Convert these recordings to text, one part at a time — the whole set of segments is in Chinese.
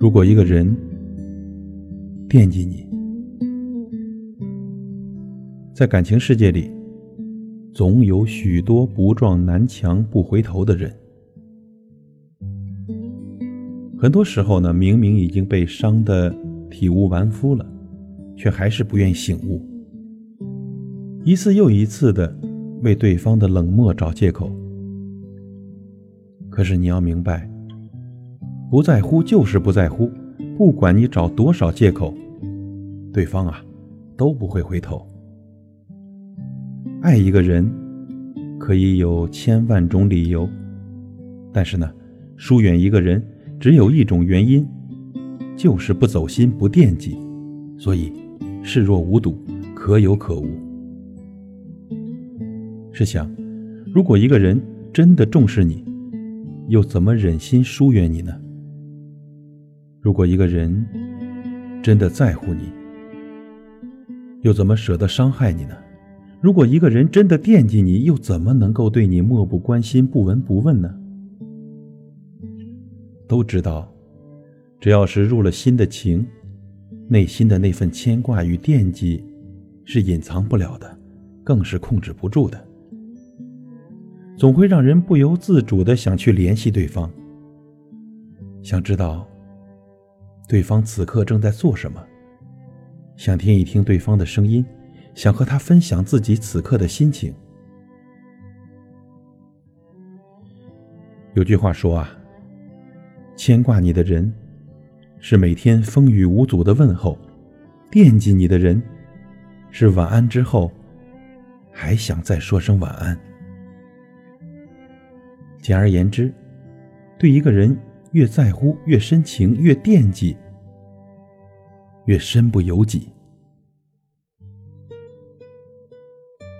如果一个人惦记你，在感情世界里，总有许多不撞南墙不回头的人。很多时候呢，明明已经被伤得体无完肤了，却还是不愿醒悟，一次又一次的为对方的冷漠找借口。可是你要明白。不在乎就是不在乎，不管你找多少借口，对方啊都不会回头。爱一个人可以有千万种理由，但是呢，疏远一个人只有一种原因，就是不走心、不惦记，所以视若无睹，可有可无。试想，如果一个人真的重视你，又怎么忍心疏远你呢？如果一个人真的在乎你，又怎么舍得伤害你呢？如果一个人真的惦记你，又怎么能够对你漠不关心、不闻不问呢？都知道，只要是入了心的情，内心的那份牵挂与惦记是隐藏不了的，更是控制不住的，总会让人不由自主的想去联系对方，想知道。对方此刻正在做什么？想听一听对方的声音，想和他分享自己此刻的心情。有句话说啊，牵挂你的人是每天风雨无阻的问候，惦记你的人是晚安之后还想再说声晚安。简而言之，对一个人。越在乎，越深情，越惦记，越身不由己。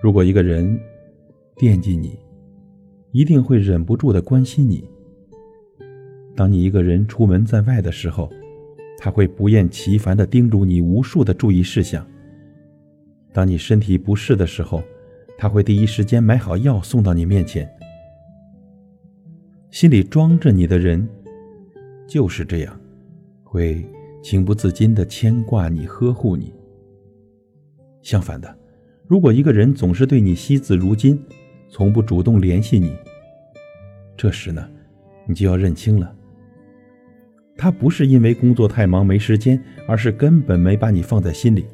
如果一个人惦记你，一定会忍不住的关心你。当你一个人出门在外的时候，他会不厌其烦的叮嘱你无数的注意事项。当你身体不适的时候，他会第一时间买好药送到你面前。心里装着你的人。就是这样，会情不自禁的牵挂你、呵护你。相反的，如果一个人总是对你惜字如金，从不主动联系你，这时呢，你就要认清了，他不是因为工作太忙没时间，而是根本没把你放在心里。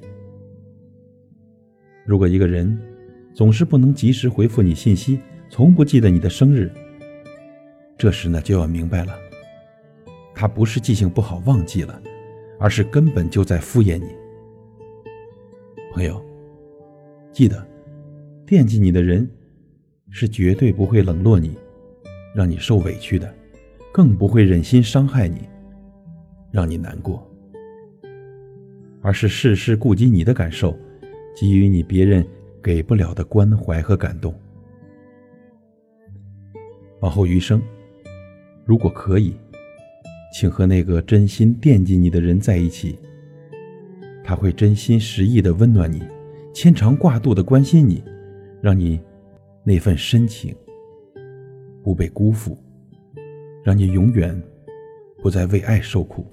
如果一个人总是不能及时回复你信息，从不记得你的生日，这时呢，就要明白了。他不是记性不好忘记了，而是根本就在敷衍你。朋友，记得，惦记你的人，是绝对不会冷落你，让你受委屈的，更不会忍心伤害你，让你难过，而是事事顾及你的感受，给予你别人给不了的关怀和感动。往后余生，如果可以。请和那个真心惦记你的人在一起，他会真心实意的温暖你，牵肠挂肚的关心你，让你那份深情不被辜负，让你永远不再为爱受苦。